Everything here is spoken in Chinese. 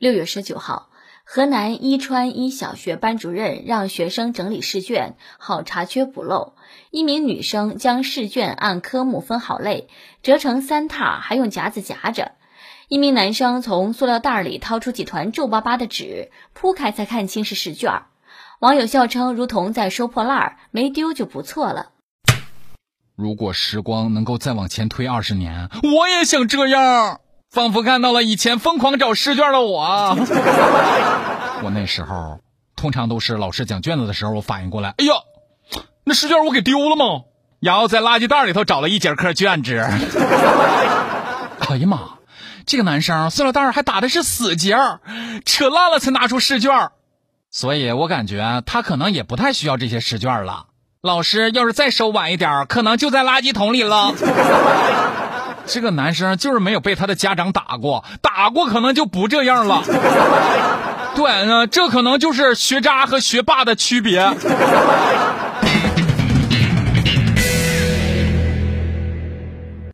六月十九号，河南伊川一小学班主任让学生整理试卷，好查缺补漏。一名女生将试卷按科目分好类，折成三沓，还用夹子夹着。一名男生从塑料袋里掏出几团皱巴巴的纸，铺开才看清是试卷。网友笑称：“如同在收破烂儿，没丢就不错了。”如果时光能够再往前推二十年，我也想这样。仿佛看到了以前疯狂找试卷的我。我那时候通常都是老师讲卷子的时候，我反应过来，哎呀，那试卷我给丢了吗？然后在垃圾袋里头找了一节课卷子。哎呀妈，这个男生塑料袋还打的是死结，扯烂了才拿出试卷，所以我感觉他可能也不太需要这些试卷了。老师要是再收晚一点，可能就在垃圾桶里了。这个男生就是没有被他的家长打过，打过可能就不这样了。对，呢，这可能就是学渣和学霸的区别。